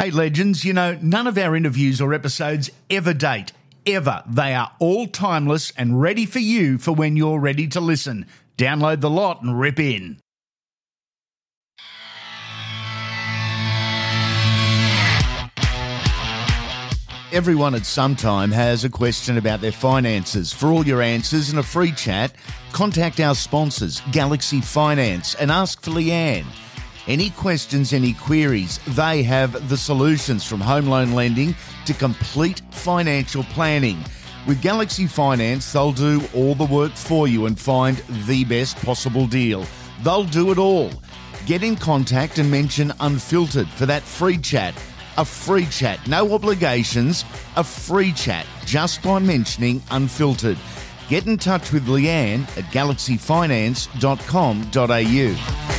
Hey, legends, you know, none of our interviews or episodes ever date. Ever. They are all timeless and ready for you for when you're ready to listen. Download the lot and rip in. Everyone at some time has a question about their finances. For all your answers and a free chat, contact our sponsors, Galaxy Finance, and ask for Leanne. Any questions, any queries, they have the solutions from home loan lending to complete financial planning. With Galaxy Finance, they'll do all the work for you and find the best possible deal. They'll do it all. Get in contact and mention Unfiltered for that free chat. A free chat, no obligations, a free chat just by mentioning Unfiltered. Get in touch with Leanne at galaxyfinance.com.au.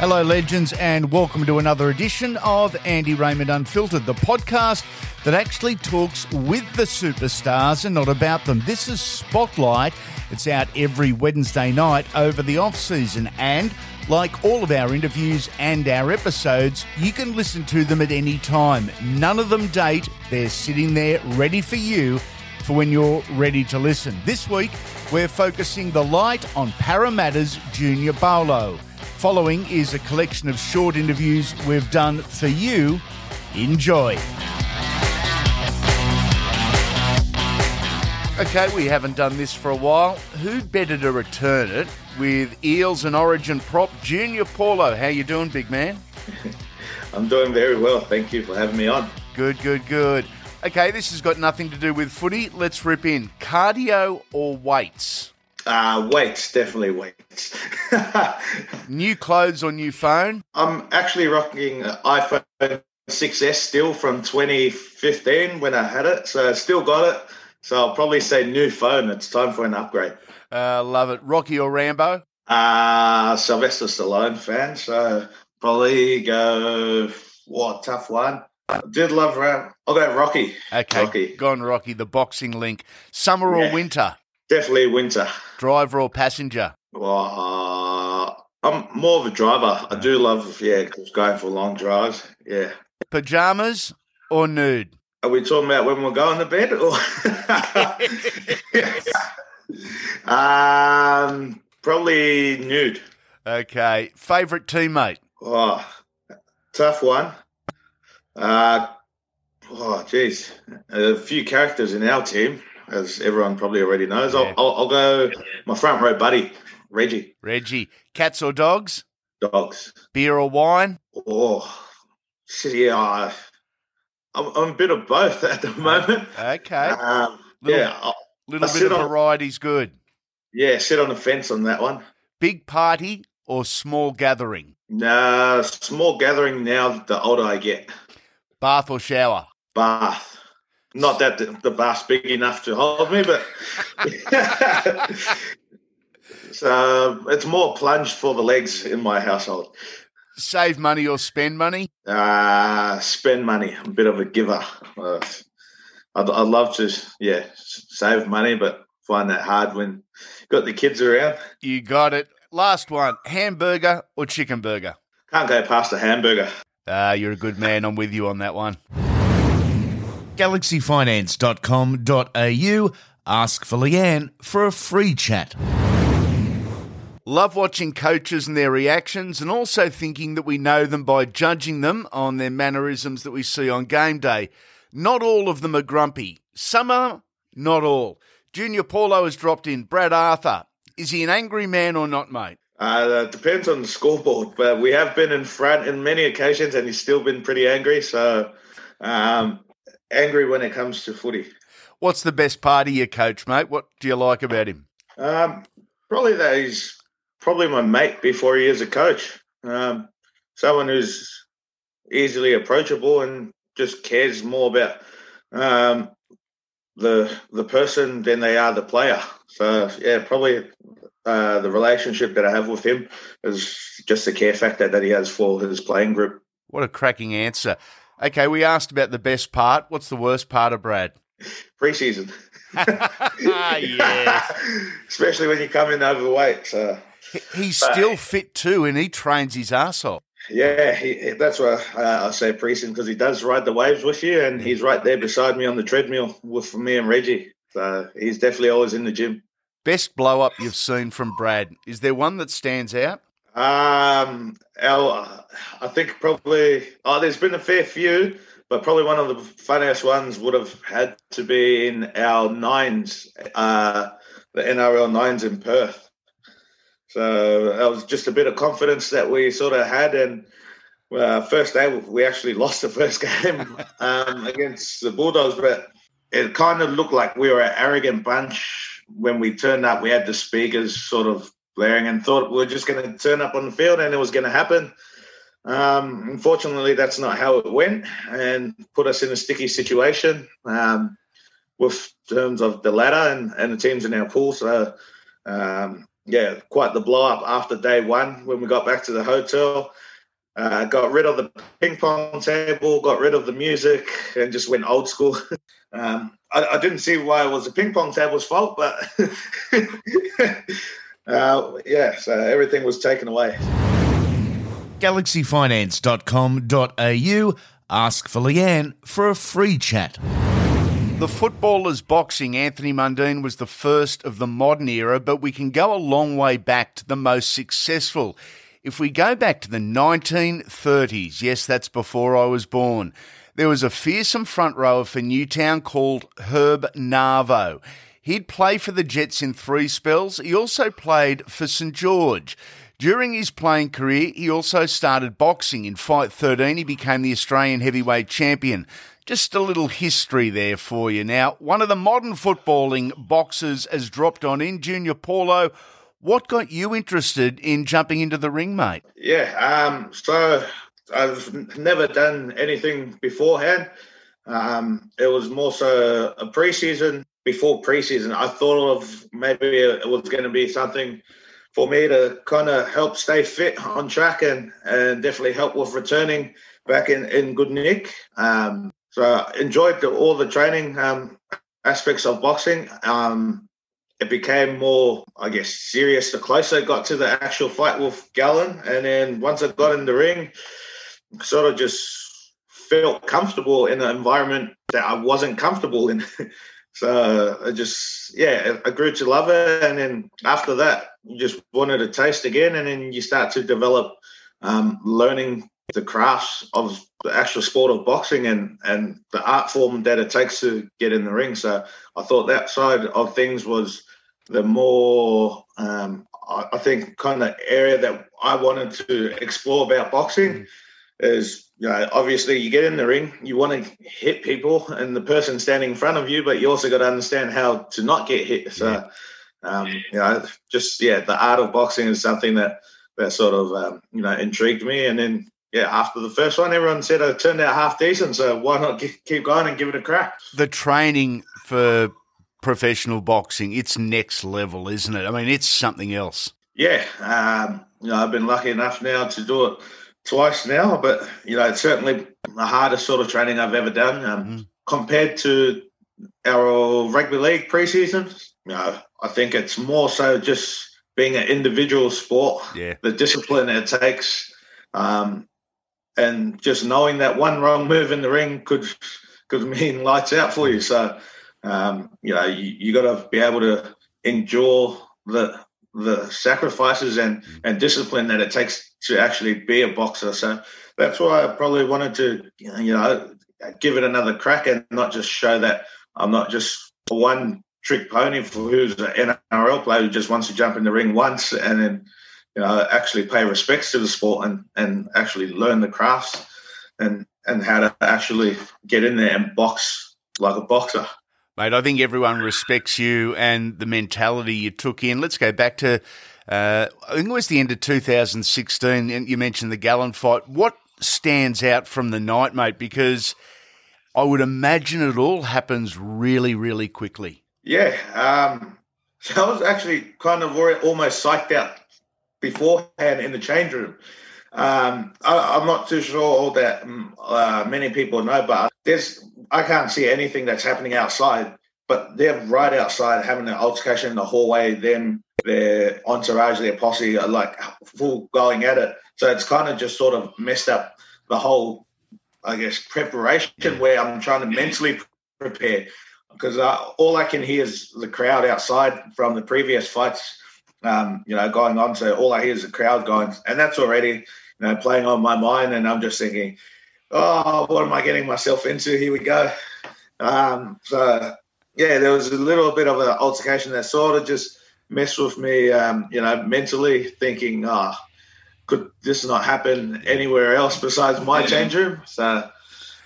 Hello, legends, and welcome to another edition of Andy Raymond Unfiltered, the podcast that actually talks with the superstars and not about them. This is Spotlight. It's out every Wednesday night over the off season, and like all of our interviews and our episodes, you can listen to them at any time. None of them date. They're sitting there ready for you for when you're ready to listen. This week, we're focusing the light on Parramatta's Junior Paulo. Following is a collection of short interviews we've done for you. Enjoy. Okay, we haven't done this for a while. Who better to return it with Eels and Origin prop Junior Paulo? How you doing, big man? I'm doing very well. Thank you for having me on. Good, good, good. Okay, this has got nothing to do with footy. Let's rip in. Cardio or weights? Uh, weights, definitely weights. new clothes or new phone? I'm actually rocking an iPhone 6S still from 2015 when I had it, so I still got it. So I'll probably say new phone. It's time for an upgrade. Uh, love it. Rocky or Rambo? Uh, Sylvester Stallone fan, so probably go, what, tough one. I did love Ram. I'll go Rocky. Okay, Rocky. gone Rocky, the boxing link. Summer or winter? Definitely winter. Driver or passenger? Uh, I'm more of a driver. I do love, yeah, going for long drives. Yeah. Pajamas or nude? Are we talking about when we're going to bed? Or um, probably nude. Okay. Favorite teammate? Oh, tough one. Uh, oh, geez. A few characters in our team, as everyone probably already knows. Yeah. I'll, I'll, I'll, go my front row buddy, Reggie. Reggie. Cats or dogs? Dogs. Beer or wine? Oh, yeah. I'm, I'm a bit of both at the moment. Okay. Um, little, yeah. little bit of variety's good. Yeah, sit on the fence on that one. Big party or small gathering? Nah, small gathering now the older I get. Bath or shower? Bath. Not that the, the bath's big enough to hold me, but so it's more plunge for the legs in my household. Save money or spend money? Uh, spend money. I'm a bit of a giver. Uh, I'd, I'd love to, yeah, save money, but find that hard when got the kids around. You got it. Last one: hamburger or chicken burger? Can't go past a hamburger. Ah, uh, you're a good man. I'm with you on that one. GalaxyFinance.com.au. Ask for Leanne for a free chat. Love watching coaches and their reactions, and also thinking that we know them by judging them on their mannerisms that we see on game day. Not all of them are grumpy. Some are, not all. Junior Paulo has dropped in. Brad Arthur. Is he an angry man or not, mate? Uh, it depends on the scoreboard, but we have been in front in many occasions, and he's still been pretty angry. So, um, angry when it comes to footy. What's the best part of your coach, mate? What do you like about him? Um, probably that he's probably my mate before he is a coach. Um, someone who's easily approachable and just cares more about um, the the person than they are the player. So yeah, probably uh, the relationship that I have with him is just the care factor that he has for his playing group. What a cracking answer. Okay, we asked about the best part. What's the worst part of Brad? Preseason. Ah yes. Especially when you come in overweight. So He's still fit too, and he trains his ass off. Yeah, he, that's what uh, I say Preston because he does ride the waves with you, and he's right there beside me on the treadmill with me and Reggie. So he's definitely always in the gym. Best blow up you've seen from Brad? Is there one that stands out? Um, our, I think probably. Oh, there's been a fair few, but probably one of the funniest ones would have had to be in our nines, uh, the NRL nines in Perth. So that was just a bit of confidence that we sort of had. And uh, first day, we actually lost the first game um, against the Bulldogs, but it kind of looked like we were an arrogant bunch when we turned up. We had the speakers sort of blaring and thought we were just going to turn up on the field and it was going to happen. Um, unfortunately, that's not how it went and put us in a sticky situation um, with terms of the ladder and, and the teams in our pool. So um, yeah, quite the blow up after day one when we got back to the hotel. Uh, got rid of the ping pong table, got rid of the music, and just went old school. Um, I, I, didn't see why it was the ping pong table's fault, but uh, yeah, so everything was taken away. GalaxyFinance.com.au. Ask for Leanne for a free chat. The footballer's boxing, Anthony Mundine, was the first of the modern era, but we can go a long way back to the most successful. If we go back to the 1930s, yes, that's before I was born, there was a fearsome front rower for Newtown called Herb Narvo. He'd play for the Jets in three spells. He also played for St George. During his playing career, he also started boxing. In Fight 13, he became the Australian heavyweight champion. Just a little history there for you. Now, one of the modern footballing boxers has dropped on in, Junior Paulo. What got you interested in jumping into the ring, mate? Yeah, um, so I've never done anything beforehand. Um, it was more so a preseason. Before preseason, I thought of maybe it was going to be something for me to kind of help stay fit on track and, and definitely help with returning back in, in good nick. Um, so I enjoyed the, all the training um, aspects of boxing. Um, it became more, I guess, serious the closer it got to the actual fight with Gallen. And then once I got in the ring, sort of just felt comfortable in an environment that I wasn't comfortable in. so I just, yeah, I grew to love it. And then after that, you just wanted to taste again. And then you start to develop um, learning the crafts of the actual sport of boxing and and the art form that it takes to get in the ring. So I thought that side of things was the more um, I, I, think kind of area that I wanted to explore about boxing mm. is you know obviously you get in the ring you want to hit people and the person standing in front of you but you also got to understand how to not get hit so um, you know just yeah the art of boxing is something that that sort of um, you know intrigued me and then yeah, after the first one, everyone said I turned out half decent, so why not keep going and give it a crack? The training for professional boxing, it's next level, isn't it? I mean, it's something else. Yeah, um, you know, I've been lucky enough now to do it twice now, but you know, it's certainly the hardest sort of training I've ever done um, mm-hmm. compared to our rugby league preseason. You know, I think it's more so just being an individual sport. Yeah, the discipline it takes. Um, and just knowing that one wrong move in the ring could could mean lights out for you. So, um, you know, you, you got to be able to endure the the sacrifices and and discipline that it takes to actually be a boxer. So that's why I probably wanted to, you know, give it another crack and not just show that I'm not just one trick pony for who's an NRL player who just wants to jump in the ring once and then you know, actually pay respects to the sport and, and actually learn the crafts and, and how to actually get in there and box like a boxer. Mate, I think everyone respects you and the mentality you took in. Let's go back to, uh, I think it was the end of 2016, and you mentioned the Gallen fight. What stands out from the night, mate? Because I would imagine it all happens really, really quickly. Yeah. Um, so I was actually kind of almost psyched out beforehand in the change room. Um, I, am not too sure that mm, uh, many people know, but there's I can't see anything that's happening outside. but they're right outside having an altercation in the hallway. Them, their entourage, their posse are like full going at it. So it's kind of just sort of messed up the whole, I guess, preparation where I'm trying to mentally prepare because uh, all I can hear is the crowd outside from the previous fights, um, you know, going on. So all I hear is the crowd going, and that's already, you know, playing on my mind. And I'm just thinking, oh, what am I getting myself into? Here we go. Um, so yeah, there was a little bit of an altercation that sort of just messed with me, um, you know, mentally thinking, oh, could this not happen anywhere else besides my change room? So,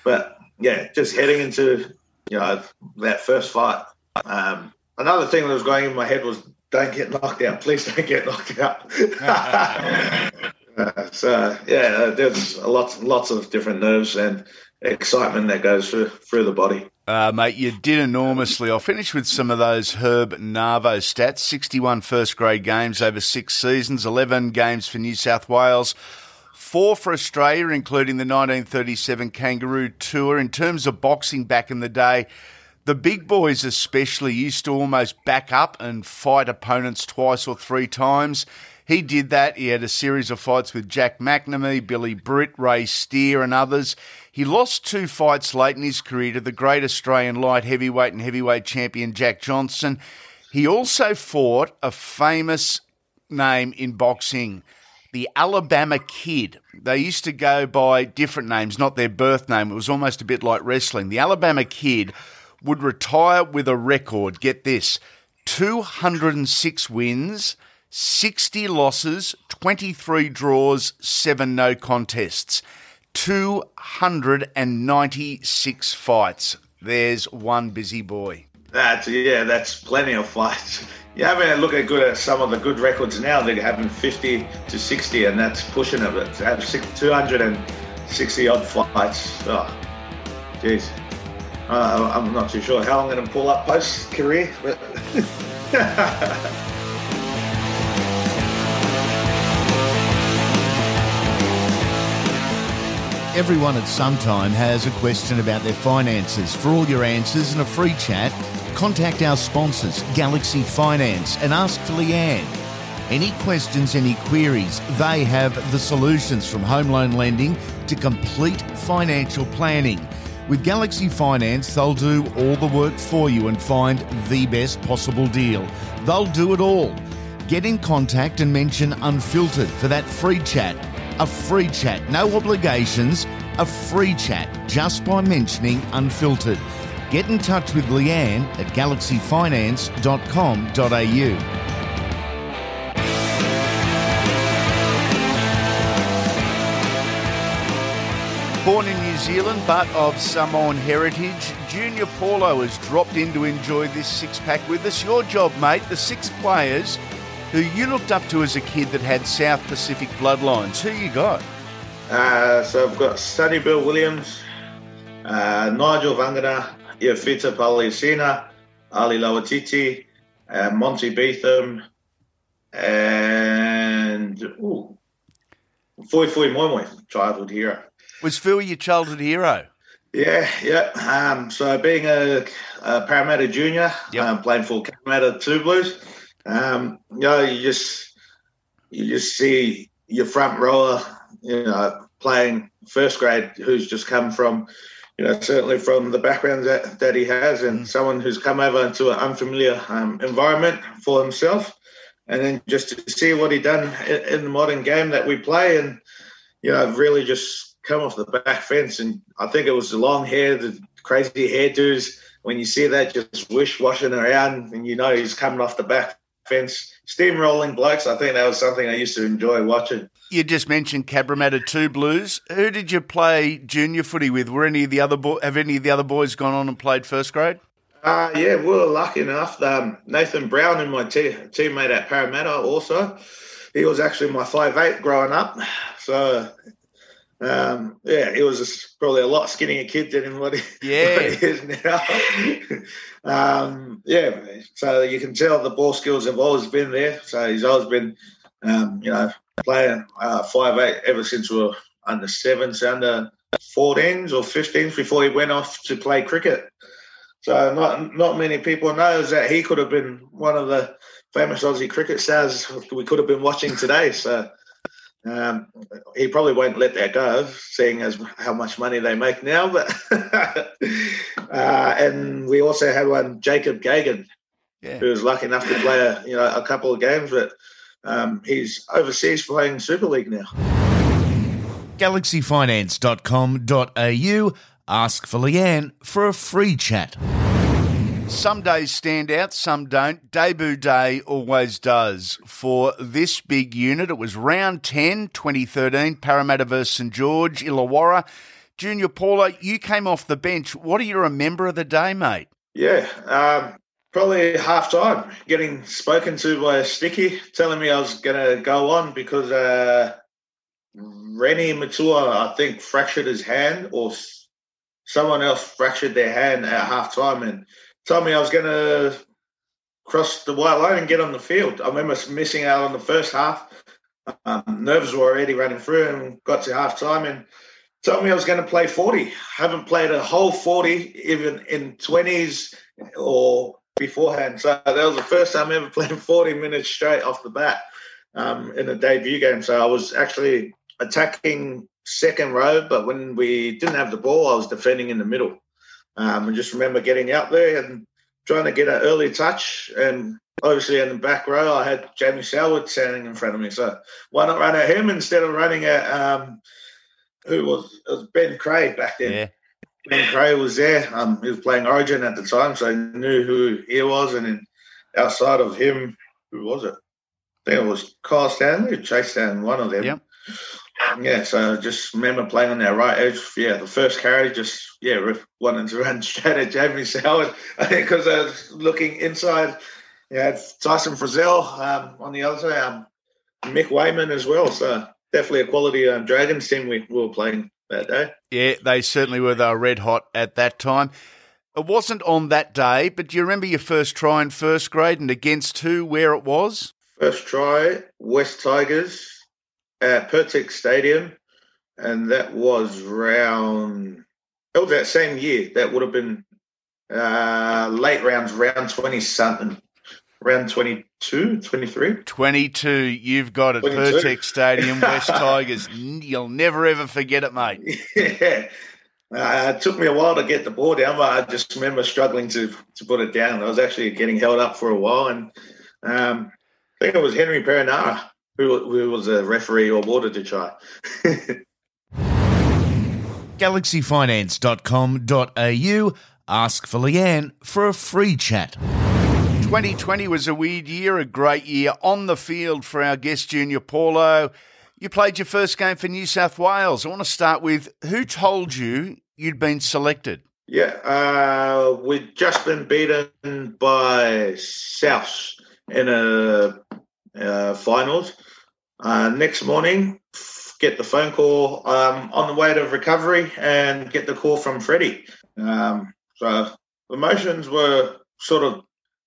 but yeah, just heading into you know that first fight. Um, another thing that was going in my head was, don't get knocked out, please don't get knocked out. uh, so yeah, there's lots lots of different nerves and excitement that goes through through the body. Uh, mate, you did enormously. I'll finish with some of those Herb Narvo stats 61 first grade games over six seasons, 11 games for New South Wales, four for Australia, including the 1937 Kangaroo Tour. In terms of boxing back in the day, the big boys especially used to almost back up and fight opponents twice or three times. He did that. He had a series of fights with Jack McNamee, Billy Britt, Ray Steer, and others. He lost two fights late in his career to the great Australian light heavyweight and heavyweight champion Jack Johnson. He also fought a famous name in boxing, the Alabama Kid. They used to go by different names, not their birth name. It was almost a bit like wrestling. The Alabama Kid would retire with a record, get this, 206 wins, 60 losses, 23 draws, 7 no contests. 296 fights. There's one busy boy. That's yeah, that's plenty of fights. You have a look at good at some of the good records now. They're having 50 to 60, and that's pushing it. To have 260 odd fights. Oh, jeez. Uh, I'm not too sure how I'm going to pull up post career, but. Everyone at some time has a question about their finances. For all your answers and a free chat, contact our sponsors, Galaxy Finance, and ask for Leanne. Any questions, any queries, they have the solutions from home loan lending to complete financial planning. With Galaxy Finance, they'll do all the work for you and find the best possible deal. They'll do it all. Get in contact and mention Unfiltered for that free chat a free chat, no obligations, a free chat just by mentioning Unfiltered. Get in touch with Leanne at galaxyfinance.com.au. Born in New Zealand but of Samoan heritage, Junior Paulo has dropped in to enjoy this six pack with us. Your job, mate, the six players who you looked up to as a kid that had South Pacific bloodlines. Who you got? Uh, so I've got Sonny Bill Williams, uh, Nigel Vagana, Iafeta Palea'aesina, Ali Lauitiiti, uh, Monty Betham, and ooh, Fuifui Moimoi, childhood hero. Was Phil your childhood hero? Yeah, yeah. Um, so being a, a Parramatta junior, yep. um, playing for Cabramatta Two Blues, um, you know, you just you just see your front rower, you know, playing first grade, who's just come from, you know, certainly from the background that, that he has, and mm. someone who's come over into an unfamiliar um, environment for himself, and then just to see what he done in, the modern game that we play, and you know, I've really just come off the back fence, and I think it was the long hair, the crazy hairdos. When you see that, just wish washing around, and you know he's coming off the back fence, steamrolling blokes. I think that was something I used to enjoy watching. You just mentioned Cabramatta Two Blues. Who did you play junior footy with? Were any of the other bo- have any of the other boys gone on and played first grade? Uh, yeah, we were lucky enough. Um, Nathan Brown and my te- teammate at Parramatta also. He was actually my five eight growing up. So um, yeah, he was probably a lot skinnier kid than what he, yeah. what he is now. um, yeah, so you can tell the ball skills have always been there. So he's always been, um, you know, playing uh, five eight ever since we were under sevens, under 14s or 15s before he went off to play cricket. So not not many people knows that he could have been one of the famous Aussie cricket stars we could have been watching today. So um, he probably won't let that go, seeing as how much money they make now. But uh, and we also had one Jacob Gagan, yeah. who was lucky enough to play a you know a couple of games, but um, he's overseas playing Super League now. GalaxyFinance.com.au. Ask for Leanne for a free chat. Some days stand out, some don't. Debut day always does. For this big unit, it was round 10, 2013, Parramatta versus St George, Illawarra. Junior Paulo, you came off the bench. What do you remember of the day, mate? Yeah, um, probably half time, getting spoken to by a sticky, telling me I was going to go on because uh, Reni Maitua, I think, fractured his hand or someone else fractured their hand at half time and told me I was going to cross the white line and get on the field. I remember missing out on the first half. Um, nerves were already running through and got to half time and told me I was going to play 40. Haven't played a whole 40 even in 20s or beforehand. So that was the first time I ever played 40 minutes straight off the bat um, in a debut game. So I was actually attacking second row, but when we didn't have the ball, I was defending in the middle. Um, I just remember getting out there and trying to get an early touch. And obviously in the back row, I had Jamie Selwood standing in front of me. So why not run at him instead of running at um, who was, was Ben Creagh back then? Yeah. Ben Creagh was there. Um, he was playing Origin at the time, so I knew who he was. And then outside of him, who was it? I think it was Carl Stanley or Chase Stanley, one of them. Yep. Yeah, so just remember playing on that right edge. Yeah, the first carry, just yeah, wanting to run straight at Jamie Selwood. I think because I was looking inside. Yeah, it's Tyson Frizell um, on the other side, um, Mick Weyman as well. So definitely a quality um, Dragons team we, we were playing that day. Yeah, they certainly were. They were red hot at that time. It wasn't on that day, but do you remember your first try in first grade and against who, where it was? First try, West Tigers at Pirtek Stadium, and that was round. Oh, that same year. That would have been uh, late rounds, round twenty something, round 22, 23? 22. You've got it. Pirtek Stadium, West Tigers. You'll never ever forget it, mate. Yeah. Uh, it took me a while to get the ball down, but I just remember struggling to to put it down. I was actually getting held up for a while, and um, I think it was Henry Perenara who, who was a referee or wanted to try. GalaxyFinance.com.au. Ask for Leanne for a free chat. 2020 was a weird year, a great year on the field for our guest Junior Paulo. You played your first game for New South Wales. I want to start with who told you you'd been selected? Yeah, uh, we'd just been beaten by South in a uh, finals. Uh, next morning, get the phone call um, on the way to recovery and get the call from Freddie. Um, so emotions were sort of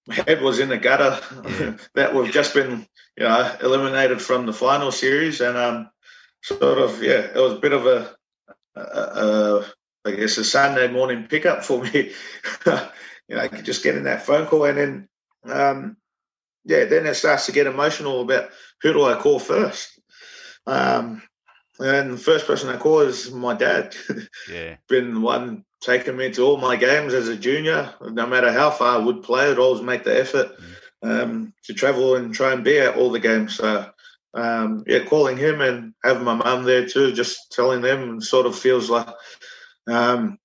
head was in the gutter yeah. that we've just been you know eliminated from the final series and um, sort of yeah it was a bit of a, a, a I guess a Sunday morning pickup for me you know just getting that phone call and then um, yeah, then it starts to get emotional about who do I call first. Um, and the first person I call is my dad. Yeah, been the one taking me to all my games as a junior. No matter how far I would play, I'd always make the effort mm. um, to travel and try and be at all the games. So um, yeah, calling him and having my mum there too, just telling them sort of feels like um,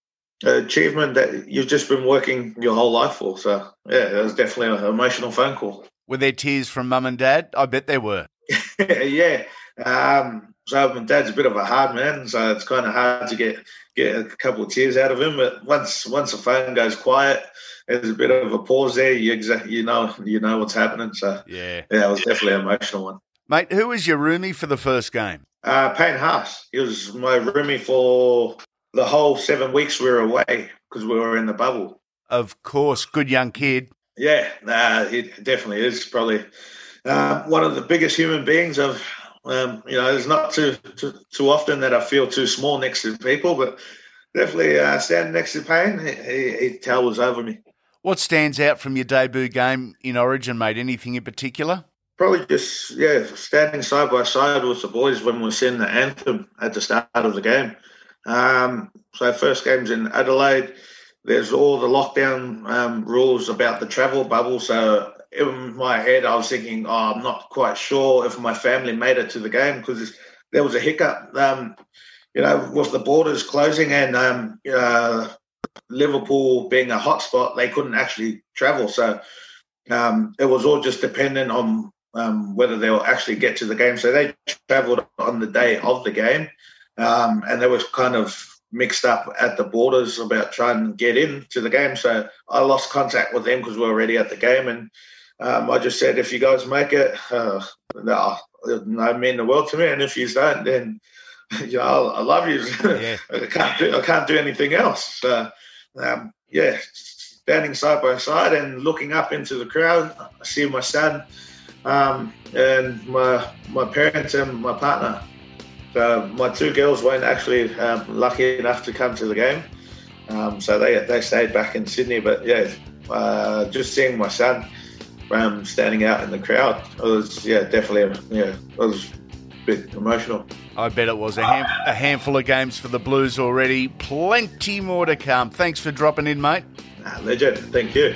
an achievement that you've just been working your whole life for. So yeah, it was definitely an emotional phone call. Were there tears from mum and dad? I bet there were. yeah. Um, so my dad's a bit of a hard man, so it's kind of hard to get get a couple of tears out of him. But once once the phone goes quiet, there's a bit of a pause there. You exactly you know you know what's happening. So yeah, yeah, it was definitely an emotional one. Mate, who was your roomie for the first game? Uh, Payne Haas. He was my roomie for the whole seven weeks we were away because we were in the bubble. Of course, good young kid. Yeah, nah, it definitely is probably uh, one of the biggest human beings I've. Um, you know, it's not too, too, too often that I feel too small next to people, but definitely uh, standing next to Payne, he, he, he towers over me. What stands out from your debut game in Origin, mate? Anything in particular? Probably just yeah, standing side by side with the boys when we singing the anthem at the start of the game. Um, so first game's in Adelaide. There's all the lockdown um, rules about the travel bubble. So in my head, I was thinking, oh, I'm not quite sure if my family made it to the game because there was a hiccup. Um, you know, with the borders closing and um, uh, Liverpool being a hotspot, they couldn't actually travel. So um, it was all just dependent on um, whether they'll actually get to the game. So they travelled on the day of the game, um, and they were kind of mixed up at the borders about trying to get into the game. So I lost contact with them because we were already at the game, and um, I just said, if you guys make it, uh, no, no mean the world to me, and if you don't, then you know, I love you. Yeah. I can't do I can't do anything else. So, um, yeah, standing side by side and looking up into the crowd, I see my son um, and my my parents and my partner. So my two girls weren't actually um, lucky enough to come to the game, um, so they they stayed back in Sydney. But yeah, uh, just seeing my son um, standing out in the crowd, it was yeah definitely yeah it was a bit emotional. I bet it was a, ham- a handful of games for the Blues already. Plenty more to come. Thanks for dropping in, mate. Legend. Thank you.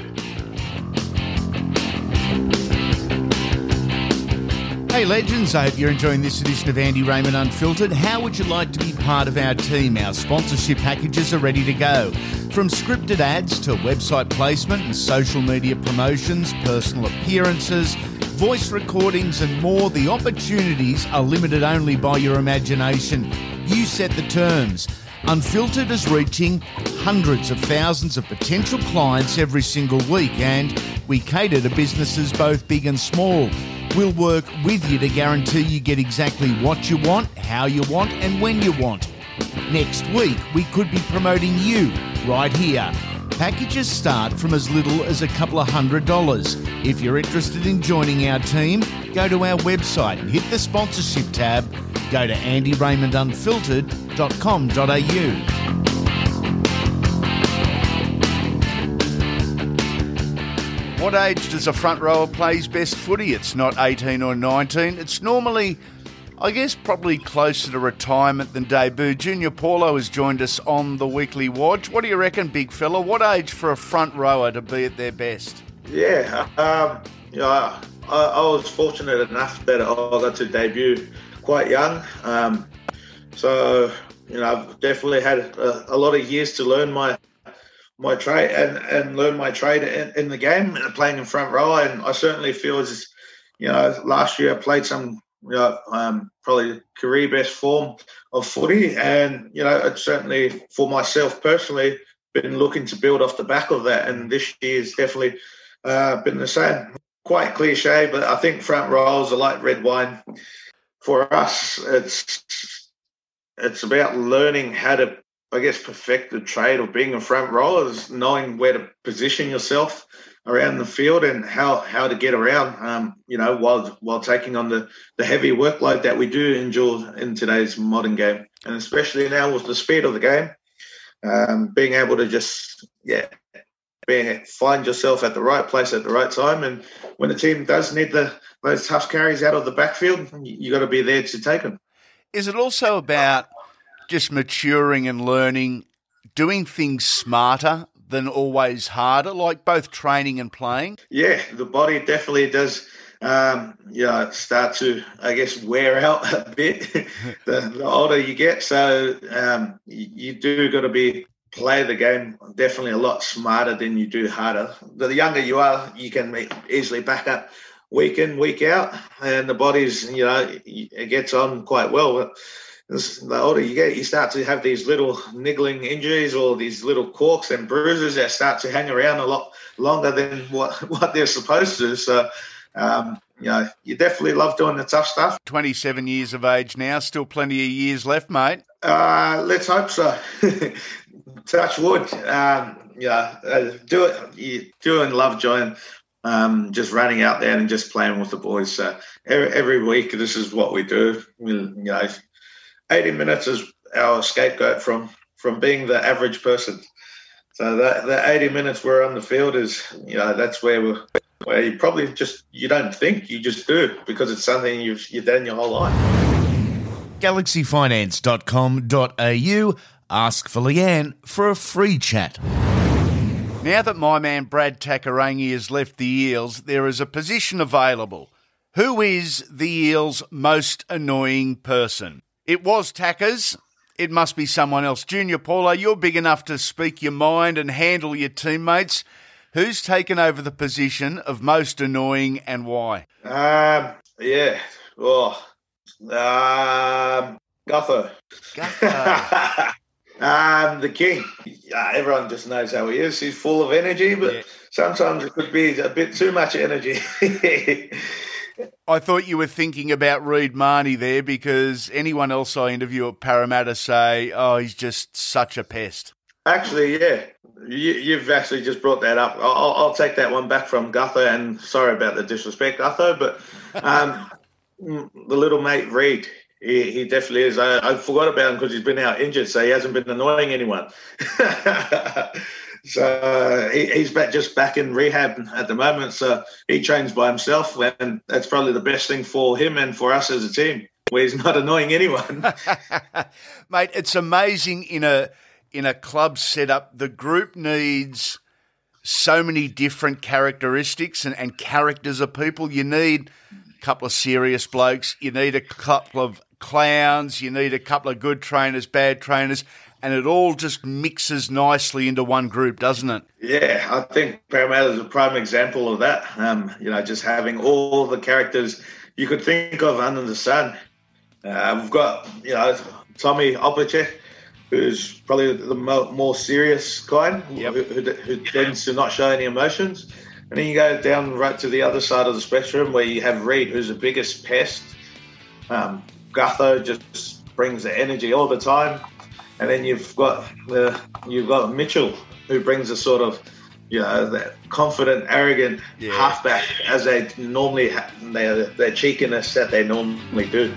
Hey legends, I hope you're enjoying this edition of Andy Raymond Unfiltered. How would you like to be part of our team? Our sponsorship packages are ready to go. From scripted ads to website placement and social media promotions, personal appearances, voice recordings, and more, the opportunities are limited only by your imagination. You set the terms. Unfiltered is reaching hundreds of thousands of potential clients every single week, and we cater to businesses both big and small. We'll work with you to guarantee you get exactly what you want, how you want, and when you want. Next week, we could be promoting you right here. Packages start from as little as a couple of hundred dollars. If you're interested in joining our team, go to our website and hit the sponsorship tab. Go to andyraymondunfiltered.com.au. What age does a front rower play his best footy? It's not 18 or 19. It's normally I guess probably closer to retirement than debut. Junior Paulo has joined us on the weekly watch. What do you reckon, big fella? What age for a front rower to be at their best? Yeah, um, I, I, was fortunate enough that I got to debut quite young. Um, so, you know, I've definitely had a, a, lot of years to learn my my trade and, and learn my trade in, in the game, playing in front row. And I certainly feel as, you know, last year I played some you know, um, probably career best form of footy. And, you know, it's certainly for myself personally been looking to build off the back of that. And this year year's definitely uh, been the same. Quite cliche, but I think front rows are like red wine. For us, it's it's about learning how to, I guess, perfect the trade of being a front rower, is knowing where to position yourself around the field and how how to get around. Um, you know, while while taking on the the heavy workload that we do endure in today's modern game, and especially now with the speed of the game, um, being able to just yeah. Find yourself at the right place at the right time, and when the team does need the those tough carries out of the backfield, you got to be there to take them. Is it also about just maturing and learning, doing things smarter than always harder, like both training and playing? Yeah, the body definitely does. Um, yeah, start to I guess wear out a bit the, the, older you get. So um, you, you do got to be play the game definitely a lot smarter than you do harder. The younger you are, you can easily back up week in, week out, and the body's you know it gets on quite well. The older you get, you start to have these little niggling injuries or these little corks and bruises that start to hang around a lot longer than what, what they're supposed to. So, um, you know, you definitely love doing the tough stuff. 27 years of age now, still plenty of years left, mate. Uh, let's hope so. Touch wood. Um, yeah, uh, do it. You do and love joining um, just running out there and just playing with the boys. So every, every, week, this is what we do. We, you know, 80 minutes is our scapegoat from from being the average person. So that the 80 minutes we're on the field is, you know, that's where we're, where you probably just you don't think you just do because it's something you've you've done your whole life. GalaxyFinance.com.au. Ask for Leanne for a free chat. Now that my man Brad Takairangi has left the Eels, there is a position available. Who is the Eels' most annoying person? It was Tackers, it must be someone else. Junior Paulo, you're big enough to speak your mind and handle your teammates. Who's taken over the position of most annoying and why? Um, yeah. Oh, um, Gutho. Gutho. um, the king. Uh, everyone just knows how he is. He's full of energy, but yeah. sometimes it could be a bit too much energy. I thought you were thinking about Reed Mahoney there because anyone else I interview at Parramatta say, oh, he's just such a pest. Actually, yeah. You, have actually just brought that up. I'll, I'll, take that one back from Gutho, and sorry about the disrespect, Gutho, but um, the little mate Reed, he, he definitely is. I, I forgot about him because he's been out injured, so he hasn't been annoying anyone. So uh, he, he's back, just back in rehab at the moment. So he trains by himself, and that's probably the best thing for him and for us as a team, where he's not annoying anyone. Mate, it's amazing in a in a club setup. The group needs so many different characteristics and, and characters of people. You need a couple of serious blokes. You need a couple of clowns. You need a couple of good trainers, bad trainers and it all just mixes nicely into one group, doesn't it? Yeah, I think Parramatta is a prime example of that. Um, you know, just having all the characters you could think of under the sun. Uh, we've got, you know, Tommy Opacic, who's probably the mo- more serious kind, yep. who, who, who tends to not show any emotions. And then you go down right to the other side of the spectrum where you have Reed, who's the biggest pest. Um, Gutho just brings the energy all the time and then you've got the you've got Mitchell who brings a sort of you know that confident, arrogant yeah. halfback as they normally ha- their their cheekiness that they normally do.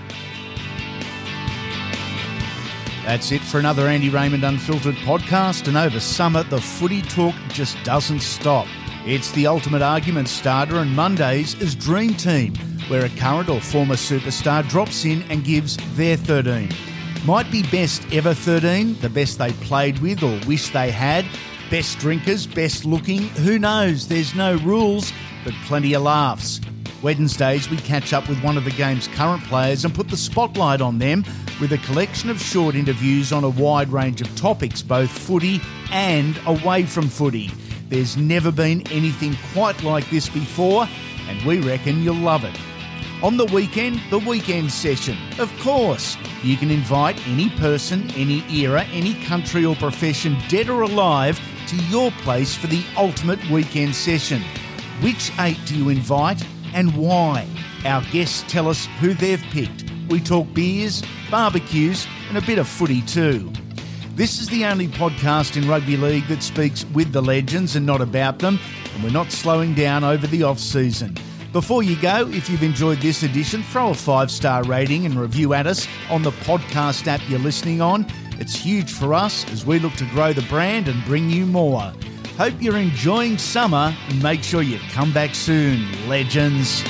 That's it for another Andy Raymond Unfiltered podcast. And over summer, the footy talk just doesn't stop. It's the ultimate argument starter, and Mondays is Dream Team, where a current or former superstar drops in and gives their 13. Might be best ever 13, the best they played with or wish they had. Best drinkers, best looking, who knows? There's no rules, but plenty of laughs. Wednesdays, we catch up with one of the game's current players and put the spotlight on them with a collection of short interviews on a wide range of topics, both footy and away from footy. There's never been anything quite like this before, and we reckon you'll love it. On the weekend, the weekend session. Of course, you can invite any person, any era, any country or profession, dead or alive, to your place for the ultimate weekend session. Which eight do you invite and why? Our guests tell us who they've picked. We talk beers, barbecues, and a bit of footy too. This is the only podcast in rugby league that speaks with the legends and not about them, and we're not slowing down over the off season. Before you go, if you've enjoyed this edition, throw a five star rating and review at us on the podcast app you're listening on. It's huge for us as we look to grow the brand and bring you more. Hope you're enjoying summer and make sure you come back soon, legends.